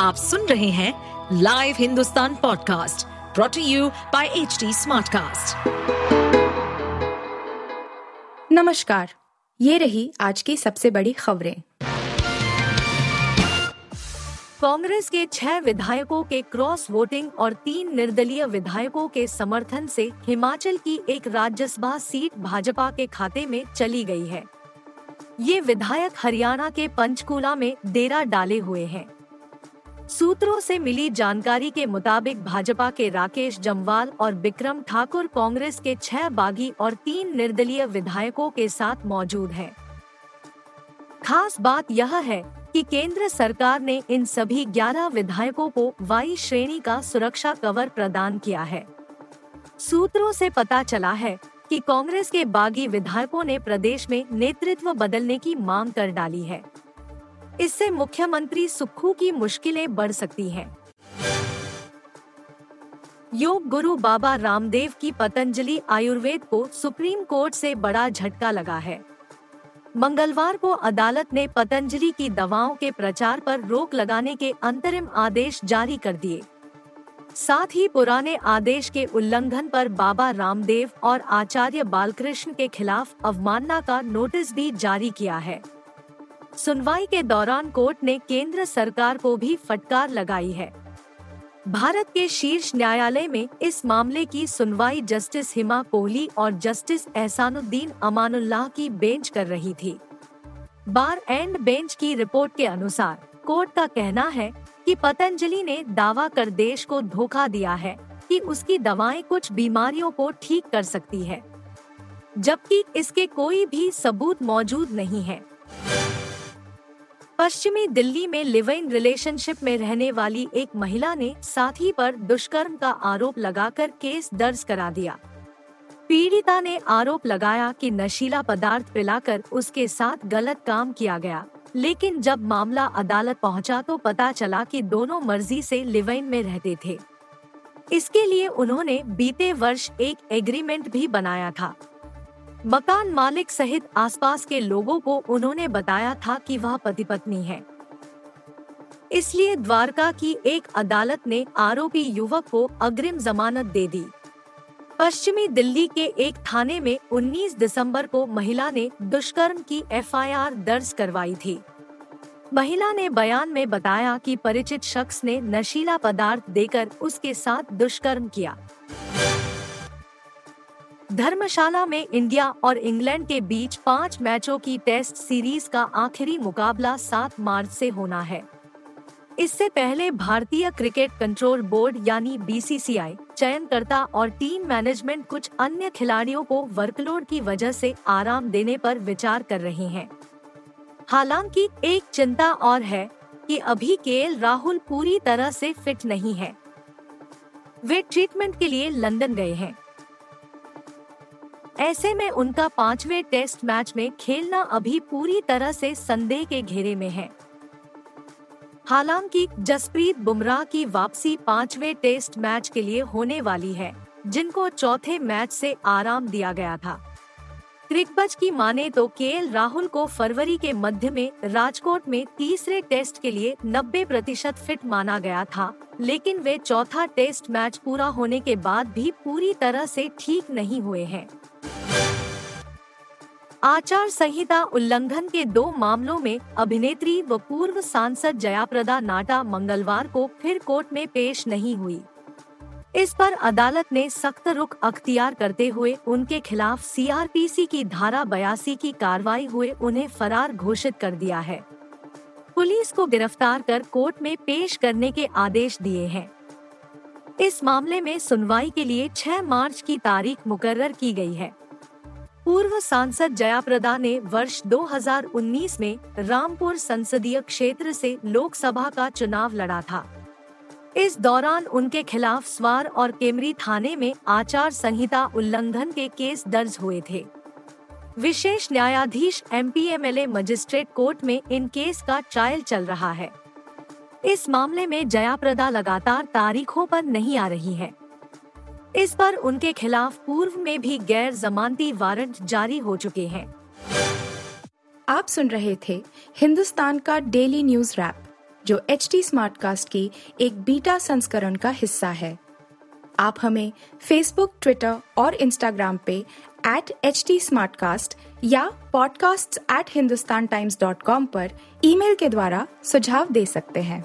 आप सुन रहे हैं live Hindustan podcast brought to you by H smartcast. नमस्कार, ये रही आज की सबसे बड़ी खबरें। कांग्रेस के छह विधायकों के क्रॉस वोटिंग और तीन निर्दलीय विधायकों के समर्थन से हिमाचल की एक राज्यसभा सीट भाजपा के खाते में चली गई है। ये विधायक हरियाणा के पंचकूला में डेरा डाले हुए हैं। सूत्रों से मिली जानकारी के मुताबिक भाजपा के राकेश जमवाल और बिक्रम ठाकुर कांग्रेस के छह बागी और तीन निर्दलीय विधायकों के साथ मौजूद हैं। खास बात यह है कि केंद्र सरकार ने इन सभी 11 विधायकों को वाई श्रेणी का सुरक्षा कवर प्रदान किया है सूत्रों से पता चला है कि कांग्रेस के बागी विधायकों ने प्रदेश में नेतृत्व बदलने की मांग कर डाली है इससे मुख्यमंत्री सुक्खू की मुश्किलें बढ़ सकती हैं। योग गुरु बाबा रामदेव की पतंजलि आयुर्वेद को सुप्रीम कोर्ट से बड़ा झटका लगा है। मंगलवार को अदालत ने पतंजलि की दवाओं के प्रचार पर रोक लगाने के अंतरिम आदेश जारी कर दिए। साथ ही पुराने आदेश के उल्लंघन पर बाबा रामदेव और आचार्य बालकृष्ण के खिलाफ अवमानना का नोटिस भी जारी किया है। सुनवाई के दौरान कोर्ट ने केंद्र सरकार को भी फटकार लगाई है। भारत के शीर्ष न्यायालय में इस मामले की सुनवाई जस्टिस हिमा कोहली और जस्टिस एहसानुद्दीन अमानुल्लाह की बेंच कर रही थी। बार एंड बेंच की रिपोर्ट के अनुसार, कोर्ट का कहना है कि पतंजलि ने दावा कर देश को धोखा दिया है कि उसकी दवाएँ कुछ बीमारियों को ठीक कर सकती है, जबकि इसके कोई भी सबूत मौजूद नहीं है। पश्चिमी दिल्ली में लिव इन रिलेशनशिप में रहने वाली एक महिला ने साथी पर दुष्कर्म का आरोप लगाकर केस दर्ज करा दिया। पीड़िता ने आरोप लगाया कि नशीला पदार्थ पिलाकर उसके साथ गलत काम किया गया, लेकिन जब मामला अदालत पहुँचा तो पता चला कि दोनों मर्ज़ी से लिवाइन में रहते थे। इसके लिए उन्होंने बीते वर्ष एक एग्रीमेंट भी बनाया था। मकान मालिक सहित आसपास के लोगों को उन्होंने बताया था कि वह पति पत्नी है। इसलिए द्वारका की एक अदालत ने आरोपी युवक को अग्रिम जमानत दे दी। पश्चिमी दिल्ली के एक थाने में 19 दिसंबर को महिला ने दुष्कर्म की एफआईआर दर्ज करवाई थी। महिला ने बयान में बताया कि परिचित शख्स ने नशीला पदार्थ देकर उसके साथ दुष्कर्म किया। धर्मशाला में इंडिया और इंग्लैंड के बीच पाँच मैचों की टेस्ट सीरीज़ का आखिरी मुकाबला सात मार्च से होना है। इससे पहले भारतीय क्रिकेट कंट्रोल बोर्ड यानी बीसीसीआई चयनकर्ता और टीम मैनेजमेंट कुछ अन्य खिलाड़ियों को वर्कलोड की वजह से आराम देने पर विचार कर रहे हैं। हालाँकि एक चिंता और है कि अभी के राहुल पूरी तरह से फिट नहीं है। वे ट्रीटमेंट के लिए लंदन गए हैं। ऐसे में उनका पाँचवें टेस्ट मैच में खेलना अभी पूरी तरह से संदेह के घेरे में है। हालाँकि जसप्रीत बुमराह की वापसी पांचवे टेस्ट मैच के लिए होने वाली है, जिनको चौथे मैच से आराम दिया गया था। क्रिकबज की माने तो के राहुल को फरवरी के मध्य में राजकोट में तीसरे टेस्ट के लिए 90 प्रतिशत फिट माना गया था, लेकिन वे चौथा टेस्ट मैच पूरा होने के बाद भी पूरी तरह से ठीक नहीं हुए हैं। आचार संहिता उल्लंघन के दो मामलों में अभिनेत्री व पूर्व सांसद जयाप्रदा नाटा मंगलवार को फिर कोर्ट में पेश नहीं हुई। इस पर अदालत ने सख्त रुख अख्तियार करते हुए उनके खिलाफ सीआरपीसी की धारा बयासी की कार्रवाई हुए उन्हें फरार घोषित कर दिया है। पुलिस को गिरफ़्तार कर कोर्ट में पेश करने के आदेश दिए हैं। इस मामले में सुनवाई के लिए 6 मार्च की तारीख मुकर्र की गई है। पूर्व सांसद जयाप्रदा ने वर्ष 2019 में रामपुर संसदीय क्षेत्र से लोकसभा का चुनाव लड़ा था। इस दौरान उनके खिलाफ स्वार और केमरी थाने में आचार संहिता उल्लंघन के केस दर्ज हुए थे। विशेष न्यायाधीश, M P M L A magistrate court में इन केस का ट्रायल चल रहा है। इस मामले में जयाप्रदा लगातार तारीखों पर नहीं आ रही है। इस पर उनके खिलाफ पूर्व में भी गैर जमानती वारंट जारी हो चुके हैं। आप सुन रहे थे हिंदुस्तान का डेली न्यूज़ रैप, जो एच टी स्मार्टकास्ट की एक बीटा संस्करण का हिस्सा है। आप हमें फेसबुक ट्विटर और इंस्टाग्राम पे एट एच टी या podcasts@hindustantimes.com पर ईमेल के द्वारा सुझाव दे सकते हैं।